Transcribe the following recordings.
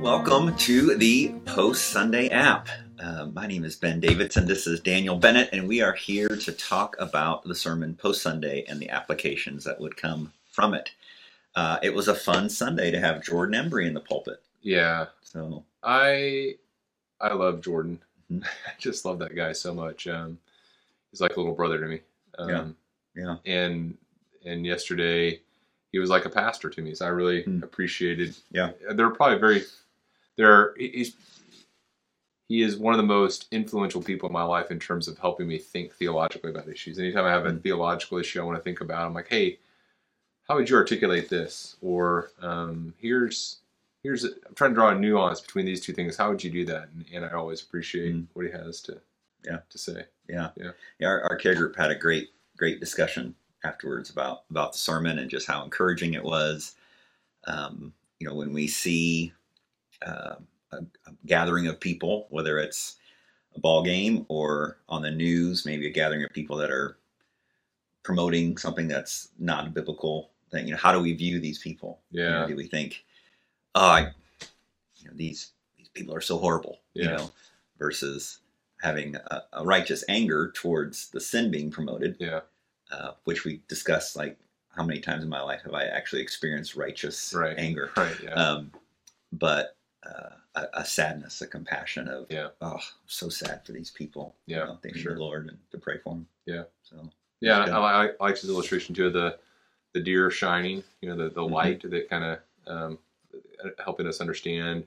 Welcome to the Post Sunday app. Uh, my name is Ben Davidson. This is Daniel Bennett, and we are here to talk about the sermon Post Sunday and the applications that would come from it. Uh, it was a fun Sunday to have Jordan Embree in the pulpit. Yeah, So, I I love Jordan. Mhm. I just love that guy so much. Um, he's like a little brother to me. Um, Yeah. And and yesterday he was like a pastor to me. So I really Mm. appreciated. Yeah. They're probably very. They're he's. He is one of the most influential people in my life in terms of helping me think theologically about issues. Anytime I have a Mm. theological issue I want to think about, I'm like, hey, how would you articulate this? Or um, here's here's a, I'm trying to draw a nuance between these two things. How would you do that? And, and I always appreciate Mm. what he has to Yeah. to say. yeah, Yeah. our, our care group had a great, great discussion afterwards about about the sermon and just how encouraging it was. Um, you know, when we see uh, a, a gathering of people, whether it's a ball game or on the news, maybe a gathering of people that are promoting something that's not a biblical thing. You know, how do we view these people? You know, Yeah. do we think, oh, I, you know, these these people are so horrible, you Yeah. know, versus having a, a righteous anger towards the sin being promoted, Yeah. uh, which we discussed. Like, how many times in my life have I actually experienced righteous Right. anger? Right. Yeah. Um, but uh, a, a sadness, a compassion of, Yeah. oh, I'm so sad for these people. you Yeah, know, they need sure. the Lord and to pray for them. Yeah. So yeah. I, I, I like his illustration too of the the deer shining. You know, the the Mhm. light that kind of um, helping us understand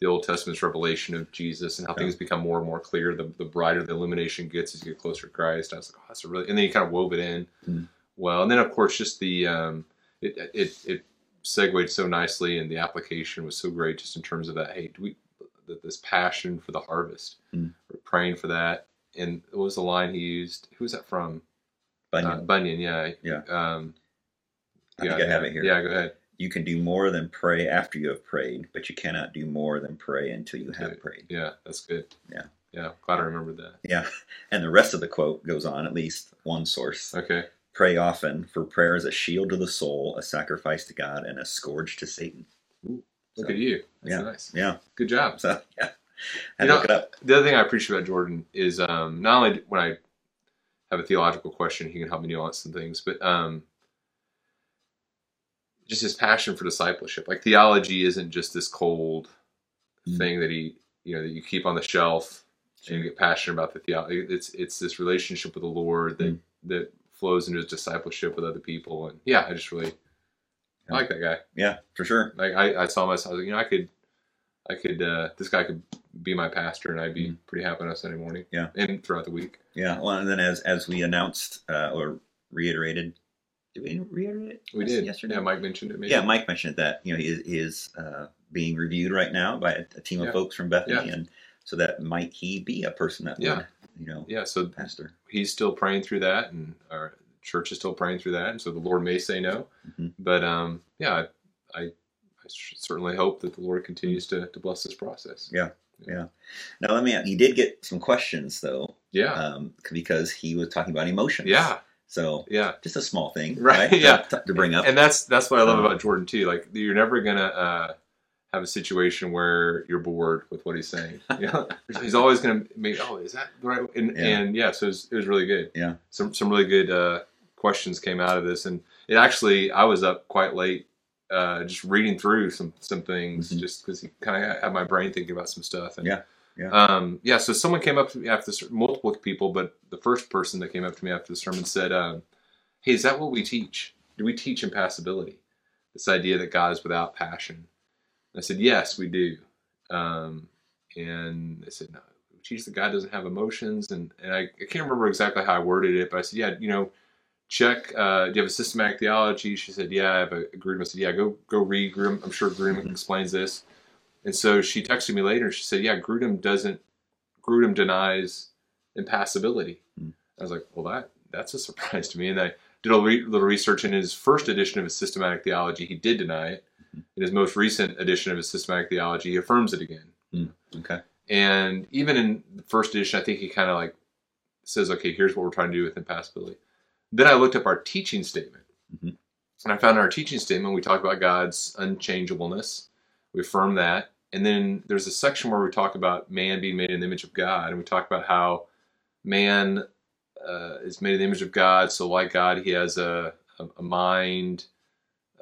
the Old Testament's revelation of Jesus and how Yeah. things become more and more clear. The, the brighter the illumination gets as you get closer to Christ. I was like, oh, that's a really, and then you kind of wove it in Mm. well. And then of course, just the um, it it it segued so nicely, and the application was so great, just in terms of that. Hey, do we that this passion for the harvest? Mm. We're praying for that. And what was the line he used? Who was that from? Bunyan, Uh, Bunyan, yeah. Yeah. Um, I think I have it here. Yeah, go ahead. you can do more than pray after you have prayed, but you cannot do more than pray until you have Okay. prayed. Yeah, that's good. Yeah. Yeah, glad I remembered that. Yeah. And the rest of the quote goes on, at least one source. Okay. Pray often, for prayer is a shield to the soul, a sacrifice to God, and a scourge to Satan. Look So, at you. That's yeah. nice. Yeah. Good job. So, yeah. You And know- look it up. The other thing I appreciate about Jordan is um, not only when I have a theological question, he can help me nuance some things, but um, just his passion for discipleship. Like theology isn't just this cold Mm. thing that he, you know, that you keep on the shelf and you get passionate about the theology. It's it's this relationship with the Lord that Mm. that flows into his discipleship with other people. And yeah, I just really I like that guy. Yeah, for sure. Like I, I saw myself, I was like, you know, I could, I could, uh, this guy could be my pastor, and I'd be Mm. pretty happy on a Sunday morning. Yeah. and throughout the week. Yeah. Well, and then as as we announced uh, or reiterated, did we reiterate it? We did yesterday. Yeah, Mike mentioned it. Maybe. Yeah, Mike mentioned that you know he is, he is uh, being reviewed right now by a, a team of Yeah. folks from Bethany, Yeah. and so that might he be a person that Yeah. would you know Yeah. So pastor. he's still praying through that, and our church is still praying through that, and so the Lord may say no, Mhm. but um, yeah, I, I, I certainly hope that the Lord continues to, to bless this process. Yeah. Yeah. Now let me. He did get some questions though, Yeah. um, because he was talking about emotions. yeah. So Yeah. just a small thing, Right, right? yeah. To, to bring up. And that's that's what I love Um, about Jordan too. Like you're never gonna uh, have a situation where you're bored with what he's saying. Know? he's always gonna make. Oh, is that the right? way?" And Yeah. and yeah, so it was, it was really good. Yeah. Some some really good uh, questions came out of this, and it actually I was up quite late. Uh, just reading through some some things, Mhm. just because he kind of had my brain thinking about some stuff. And, Yeah, yeah. Um, yeah. So someone came up to me after this, multiple people, but the first person that came up to me after the sermon said, um, "Hey, is that what we teach? Do we teach impassibility? This idea that God is without passion?" I said, "Yes, we do." Um, and they said, "No, teach that God doesn't have emotions." And and I, I can't remember exactly how I worded it, but I said, "Yeah, you know." Check. Uh, do you have a systematic theology? She said, "Yeah, I have a Grudem." I said, "Yeah, go go read Grudem. I'm sure Grudem Mhm. explains this." And so she texted me later. She said, "Yeah, Grudem doesn't. Grudem denies impassibility." Hmm. I was like, "Well, that that's a surprise to me." And I did a re- little research in his first edition of his systematic theology. He did deny it. In his most recent edition of his systematic theology, he affirms it again. okay. And even in the first edition, I think he kind of like says, "Okay, here's what we're trying to do with impassibility." Then I looked up our teaching statement, Mhm. and I found in our teaching statement we talk about God's unchangeableness. We affirm that. and then there's a section where we talk about man being made in the image of God, and we talk about how man uh, is made in the image of God. So, like God, he has a a, a mind,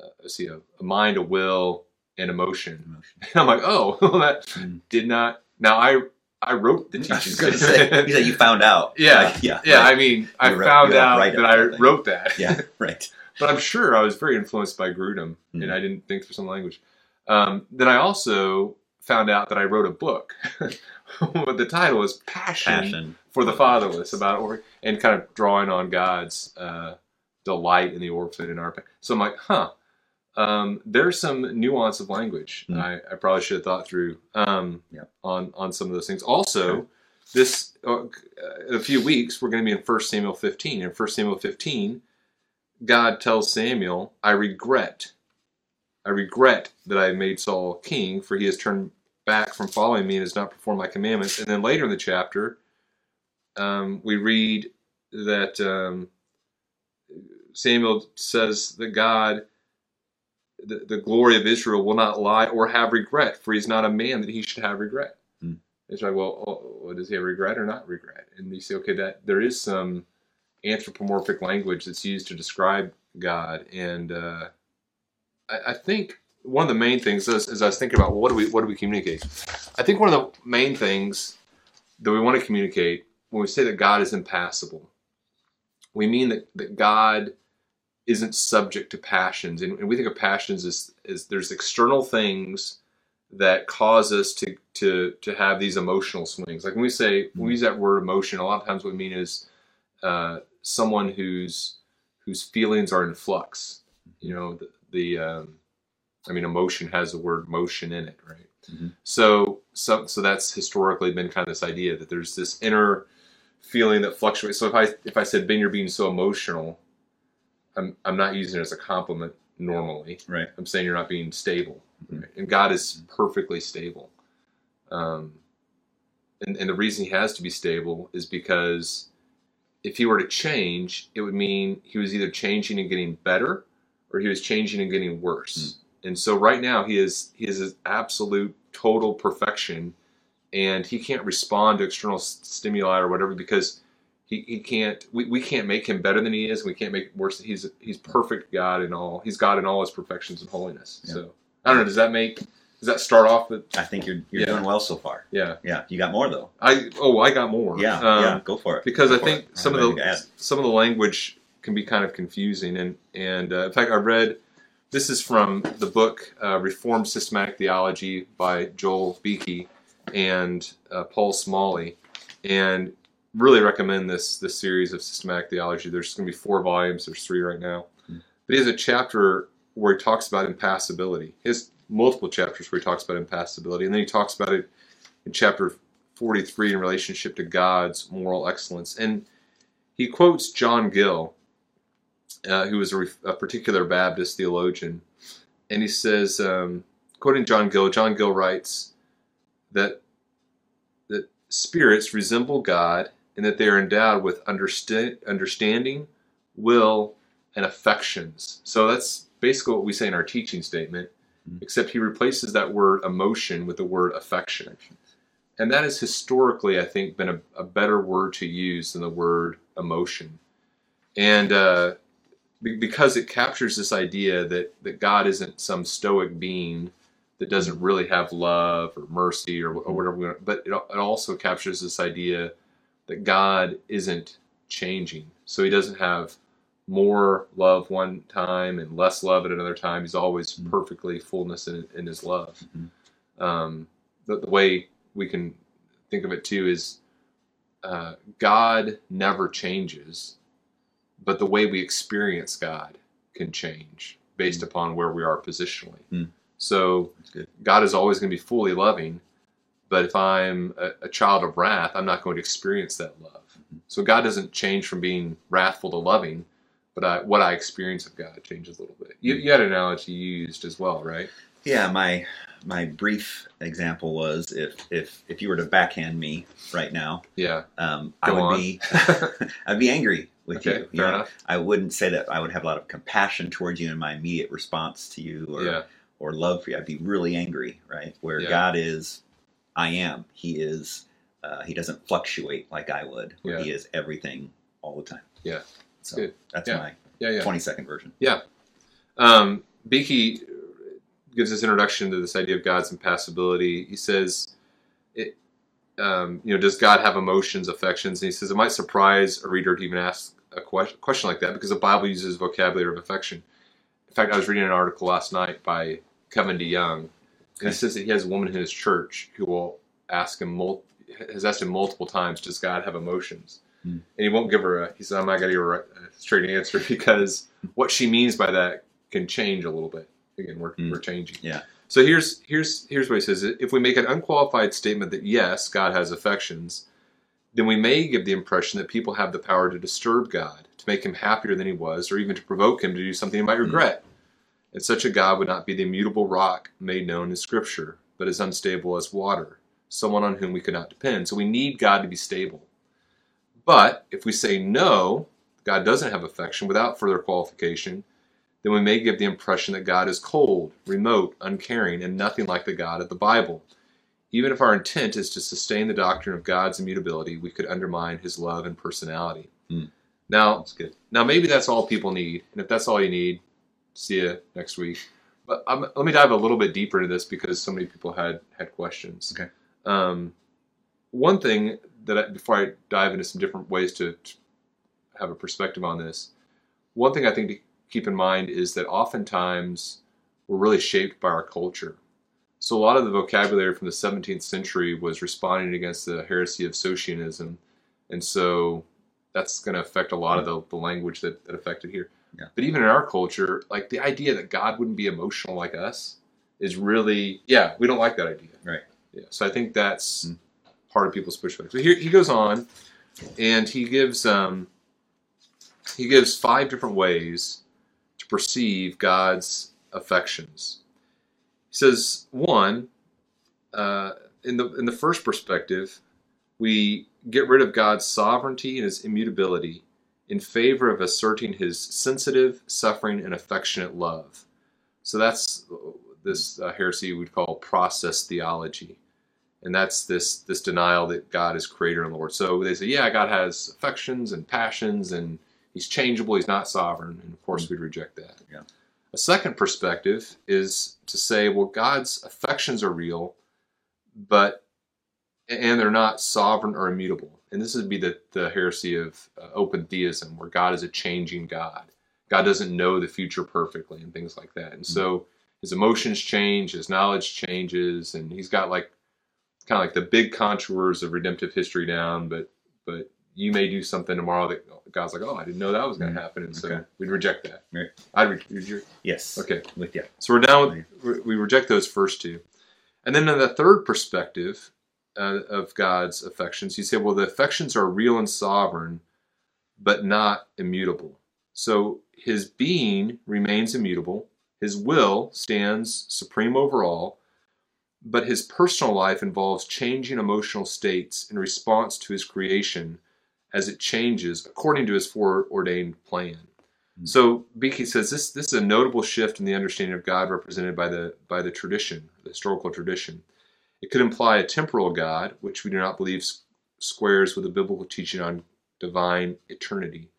uh, see, a, a mind, a will, and emotion. Emotion. And I'm like, oh, well, that Mm. did not. Now I I wrote the teaching was going to say, you said you found out. Yeah. Like, yeah. yeah, right. I mean, I wrote- found out write that I wrote that. yeah, right. but I'm sure I was very influenced by Grudem, Mm. and I didn't think through some language. Um, then I also found out that I wrote a book. the title is Passion, Passion. for the Fatherless, about or and kind of drawing on God's uh, delight in the orphan and our. So I'm like, huh. Um, there's some nuance of language Mm. I, I probably should have thought through um, Yep. on on some of those things. Also, Sure. this uh, in a few weeks we're going to be in 1 Samuel 15. In 1 Samuel 15, God tells Samuel, "I regret, I regret that I made Saul king, for he has turned back from following me and has not performed my commandments." And then later in the chapter, um, we read that um, Samuel says that God, the, the glory of Israel, will not lie or have regret, for he's not a man that he should have regret. Hmm. It's like, well, oh, does he have regret or not regret? And you say, okay, that there is some anthropomorphic language that's used to describe God, and uh, I, I think one of the main things is, as I was thinking about what do we what do we communicate? I think one of the main things that we want to communicate when we say that God is impassible, we mean that, that God isn't subject to passions. And, and we think of passions as, as there's external things that cause us to, to, to have these emotional swings. Like when we say, when we use that word emotion, a lot of times what we mean is uh, someone whose, whose feelings are in flux. You know, the, the um, I mean, emotion has the word motion in it, right? Mhm. So, so, so that's historically been kind of this idea that there's this inner feeling that fluctuates. So if I if I said Ben, you're being so emotional, I'm I'm not using it as a compliment normally. Right. I'm saying you're not being stable, Mhm. right? and God is perfectly stable. Um, and and the reason He has to be stable is because if He were to change, it would mean He was either changing and getting better, or He was changing and getting worse. And so right now He is He is His absolute total perfection and he can't respond to external s- stimuli or whatever because he, he can't we, we can't make him better than he is we can't make it worse he's he's perfect god in all he's god in all his perfections and holiness Yeah. so i don't know does that make does that start off with I think you're you're Yeah. doing well so far. yeah Yeah, you got more though. i oh i got more Yeah, Um, yeah, go for it. because Go i think it. some of ready to the some of the language can be kind of confusing and and uh, in fact i read this is from the book uh, reformed systematic theology by joel Beeke and uh, paul smalley and really recommend this this series of systematic theology there's going to be four volumes there's three right now Hmm. but he has a chapter where he talks about impassibility he has multiple chapters where he talks about impassibility and then he talks about it in chapter 43 in relationship to God's moral excellence. And he quotes John Gill, uh, who was a, a particular Baptist theologian. And he says, um, quoting John Gill, John Gill writes that, that spirits resemble God and that they are endowed with understa- understanding, will, and affections. So that's basically what we say in our teaching statement, Mhm. except he replaces that word emotion with the word affection. And that has historically, I think, been a, a better word to use than the word emotion. And uh, be- because it captures this idea that, that God isn't some stoic being that doesn't really have love or mercy or, or whatever, we want- but it, it also captures this idea that God isn't changing. So he doesn't have more love one time and less love at another time. He's always Mhm. perfectly fullness in, in his love. Mhm. Um, the, the way we can think of it too is uh, God never changes, but the way we experience God can change based Mm. upon where we are positionally. Mm. So God is always going to be fully loving, but if I'm a, a child of wrath, I'm not going to experience that love. So God doesn't change from being wrathful to loving, but I, what I experience of God changes a little bit. You, you had an analogy you used as well, right? Yeah, my my brief example was if if if you were to backhand me right now, Yeah. um, I would on. be I'd be angry with Okay, you. you. know? I wouldn't say that I would have a lot of compassion towards you in my immediate response to you, or Yeah. or love for you, I'd be really angry, right? Where Yeah. God is, I am. He is. Uh, he doesn't fluctuate like I would. Yeah. He is everything all the time. Yeah. So good. that's Yeah. my Yeah, yeah. 20 second version. Yeah. Um, Beeke gives us introduction to this idea of God's impassibility. He says, it, um, you know, does God have emotions, affections? And he says it might surprise a reader to even ask a question, question like that because the Bible uses vocabulary of affection. In fact, I was reading an article last night by Kevin DeYoung, and he says that he has a woman in his church who will ask him mul- has asked him multiple times, "Does God have emotions?" Hmm. And he won't give her a. He said, "I'm not going to give her a straight answer because what she means by that can change a little bit. Again, we're, Hmm. we're changing. Yeah. So here's here's here's what he says: If we make an unqualified statement that yes, God has affections, then we may give the impression that people have the power to disturb God, to make him happier than he was, or even to provoke him to do something he might regret. And such a God would not be the immutable rock made known in Scripture, but as unstable as water, someone on whom we could not depend. So we need God to be stable. But if we say no, God doesn't have affection without further qualification, then we may give the impression that God is cold, remote, uncaring, and nothing like the God of the Bible. Even if our intent is to sustain the doctrine of God's immutability, we could undermine his love and personality. Hmm. Now, now maybe that's all people need, and if that's all you need, see you next week. But um, let me dive a little bit deeper into this because so many people had had questions. Okay. Um, one thing that I, before I dive into some different ways to, to have a perspective on this, one thing I think to keep in mind is that oftentimes we're really shaped by our culture. So a lot of the vocabulary from the 17th century was responding against the heresy of Socinianism, and so that's going to affect a lot of the, the language that, that affected here. Yeah. But even in our culture, like the idea that God wouldn't be emotional like us is really, yeah, we don't like that idea. Right. Yeah. So I think that's Mm. part of people's pushback. So here he goes on, and he gives um, he gives five different ways to perceive God's affections. He says one, uh, in the in the first perspective, we get rid of God's sovereignty and His immutability in favor of asserting His sensitive, suffering, and affectionate love. So that's this uh, heresy we'd call process theology, and that's this this denial that God is Creator and Lord. So they say, yeah, God has affections and passions, and He's changeable. He's not sovereign, and of course we'd reject that. Yeah. A second perspective is to say, well, God's affections are real, but and they're not sovereign or immutable. And this would be the, the heresy of uh, open theism, where God is a changing God. God doesn't know the future perfectly and things like that. And so his emotions change, his knowledge changes, and he's got like kind of like the big contours of redemptive history down, but but you may do something tomorrow that God's like, oh, I didn't know that was going to happen, and so Okay. we'd reject that. Right. I'd re- re- Yes. okay. With you. So we're down. With, we reject those first two, and then in the third perspective uh, of God's affections, you say, well, the affections are real and sovereign, but not immutable. So His being remains immutable. His will stands supreme over all, but His personal life involves changing emotional states in response to His creation as it changes according to His foreordained plan. So Beeke says this this is a notable shift in the understanding of God represented by the by the tradition, the historical tradition. It could imply a temporal God, which we do not believe squares with the biblical teaching on divine eternity.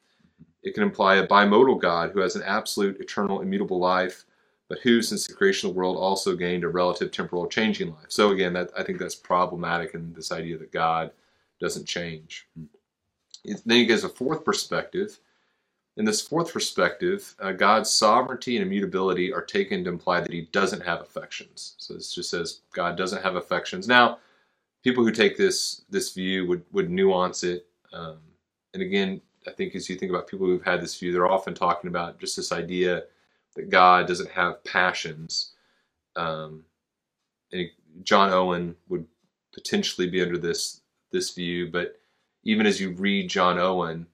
It can imply a bimodal God who has an absolute, eternal, immutable life, but who, since the creation of the world, also gained a relative, temporal, changing life. So again, that I think that's problematic in this idea that God doesn't change. Hmm. It- Then he gives a fourth perspective. In this fourth perspective, uh, God's sovereignty and immutability are taken to imply that he doesn't have affections. So this just says God doesn't have affections. Now, people who take this this view would would nuance it. Um, and again, I think as you think about people who've had this view, they're often talking about just this idea that God doesn't have passions. Um, and John Owen would potentially be under this this view, but even as you read John Owen,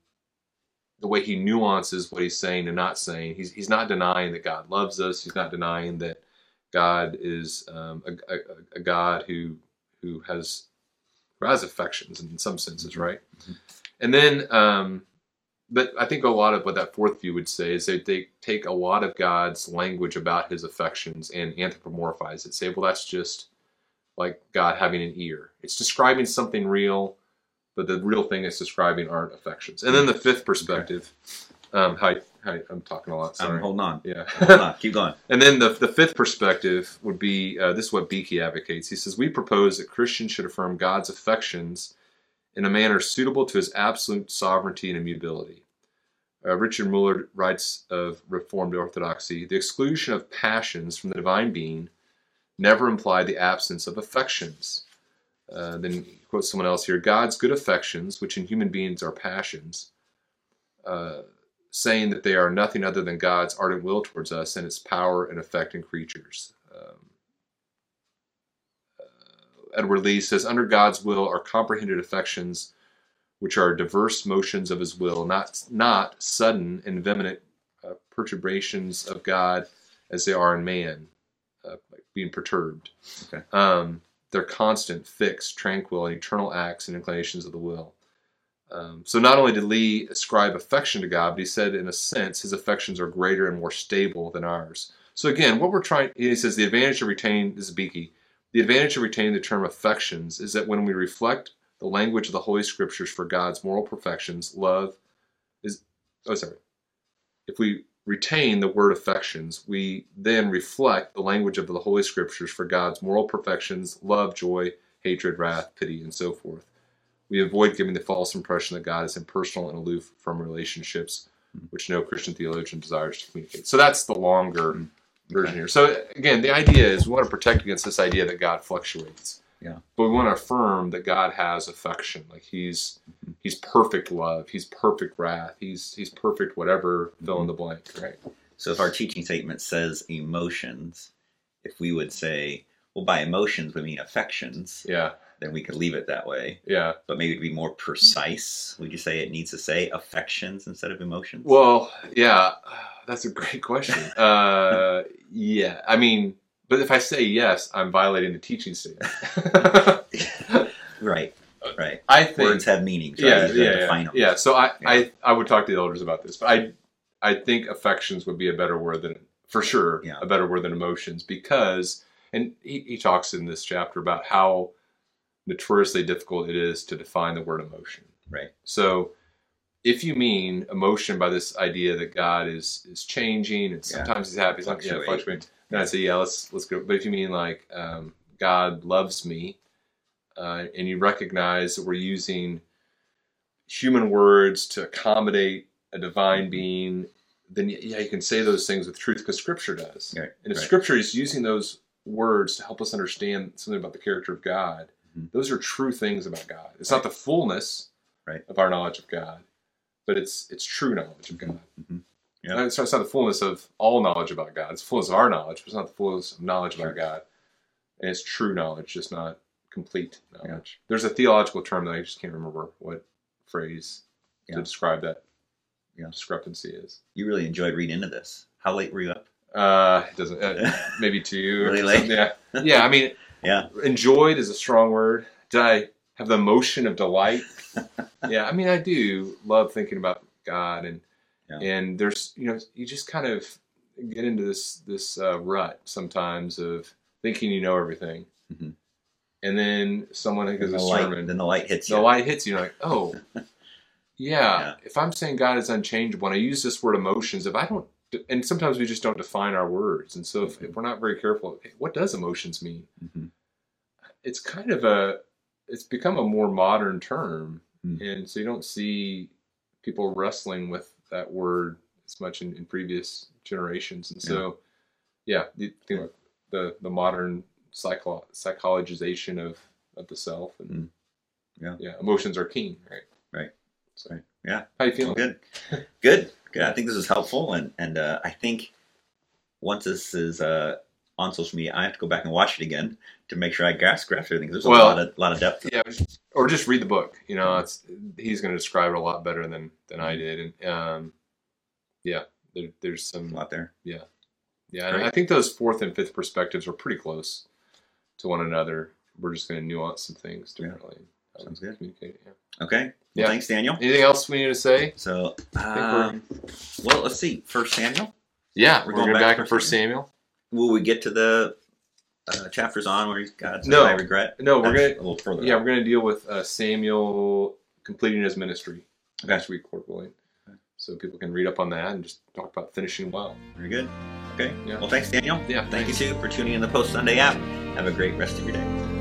the way he nuances what he's saying and not saying, he's he's not denying that God loves us. He's not denying that God is um, a, a, a God who who has who has affections in some senses, right? And then um, but I think a lot of what that fourth view would say is that they take a lot of God's language about his affections and anthropomorphize it. Say, well, that's just like God having an ear. It's describing something real, but the real thing it's describing aren't affections. And then the fifth perspective, um, hi, hi, I'm talking a lot. Sorry. Um, hold on. yeah. Hold on. Keep going. And then the, the fifth perspective would be uh, this is what Beeke advocates. He says, We propose that Christians should affirm God's affections in a manner suitable to his absolute sovereignty and immutability. Uh, Richard Muller writes of Reformed Orthodoxy the exclusion of passions from the divine being never implied the absence of affections. Uh, then he quotes someone else here God's good affections, which in human beings are passions, uh, saying that they are nothing other than God's ardent will towards us and its power and effect in creatures. Um, uh, Edward Leigh says, under God's will are comprehended affections, which are diverse motions of His will, not not sudden and vehement uh, perturbations of God as they are in man, uh, being perturbed. Okay. Um, they're constant, fixed, tranquil, and eternal acts and inclinations of the will. Um, so not only did Leigh ascribe affection to God, but he said, in a sense, his affections are greater and more stable than ours. So again, what we're trying, he says, the advantage of retaining this is Beeke. The advantage of retaining the term affections is that when we reflect the language of the Holy Scriptures for God's moral perfections, love is. Oh, sorry. If we retain the word affections, we then reflect the language of the Holy Scriptures for God's moral perfections, love, joy, hatred, wrath, pity, and so forth we avoid giving the false impression that God is impersonal and aloof from relationships, which no Christian theologian desires to communicate. So that's the longer Mm. version here. So again, the idea is we want to protect against this idea that God fluctuates. Yeah. But we want to affirm that God has affection. Like he's he's perfect love, he's perfect wrath, he's he's perfect whatever fill in the blank, right? So if our teaching statement says emotions, if we would say, well, by emotions we mean affections, Yeah. then we could leave it that way. Yeah. But maybe to be more precise, would you say it needs to say affections instead of emotions? Well, yeah, that's a great question. Uh, yeah, I mean, but if I say yes, I'm violating the teaching statement. right, right. I think, Words have meanings, right? yeah, You yeah, yeah, yeah. So I, Yeah. I, I would talk to the elders about this, but I, I think affections would be a better word than, for sure, Yeah. a better word than emotions because, and he, he talks in this chapter about how notoriously difficult it is to define the word emotion. Right. So, if you mean emotion by this idea that God is is changing and Yeah. sometimes he's happy, sometimes he's fluctuating, I say yeah, let's let's go. But if you mean like um, God loves me, uh, and you recognize that we're using human words to accommodate a divine being, then yeah, you can say those things with truth because Scripture does. Right, And if right. Scripture is using those words to help us understand something about the character of God, Mhm. those are true things about God. It's not the fullness Right. of our knowledge of God, but it's it's true knowledge of God. Mhm. Yeah. It's, it's not the fullness of all knowledge about God. It's the fullness of our knowledge, but it's not the fullness of knowledge about God. And it's true knowledge, just not complete knowledge. There's a theological term that I just can't remember what phrase Yeah. to describe that Yeah. discrepancy is. You really enjoyed reading into this. How late were you up? Uh, it doesn't. Uh, maybe two. Really late? Yeah. Yeah. I mean, Yeah. enjoyed is a strong word. Did I have the emotion of delight? yeah. I mean, I do love thinking about God, and Yeah. and there's you know you just kind of get into this this uh, rut sometimes of thinking you know everything, Mhm. and then someone gives Then a the light, sermon, then the light hits the you. The light hits you, you're like, oh, yeah, Yeah. If I'm saying God is unchangeable, and I use this word emotions, if I don't, and sometimes we just don't define our words, and so if, if we're not very careful, what does emotions mean? Mhm. It's kind of a, it's become a more modern term, Hmm. and so you don't see people wrestling with that word as much in, in previous generations, and so, yeah, think about the the modern psycho- psychologization of of the self, and Mm. Yeah. yeah, emotions are king, right? Right. So, Right. Yeah. How you feeling? good. Good. Good. I think this is helpful, and and uh, I think once this is uh, on social media, I have to go back and watch it again to make sure I grasp grasp everything. There's a lot of lot of depth. Yeah, or just read the book. You know, mm-hmm. it's he's going to describe it a lot better than than I mm-hmm. did, and um, yeah, there, there's a some lot there. yeah, and Great. I think those fourth and fifth perspectives are pretty close to one another. We're just going to nuance some things differently. how Sounds good. Communicate. Yeah. Okay. Well, Yeah. thanks, Daniel. Anything else we need to say? So, we're- um, well, let's see. First Samuel. yeah, we're we're, going going back back, to First Samuel. Will we get to the uh, chapters on where God says, No. "I regret"? No, we're That's gonna a little further. yeah on. we're gonna deal with uh, Samuel completing his ministry next week, Lord willing. So people can read up on that and just talk about finishing well. Very good. Okay. Yeah. Well, thanks, Daniel. Yeah, Thank thanks. you too for tuning in the Post Sunday app. Have a great rest of your day.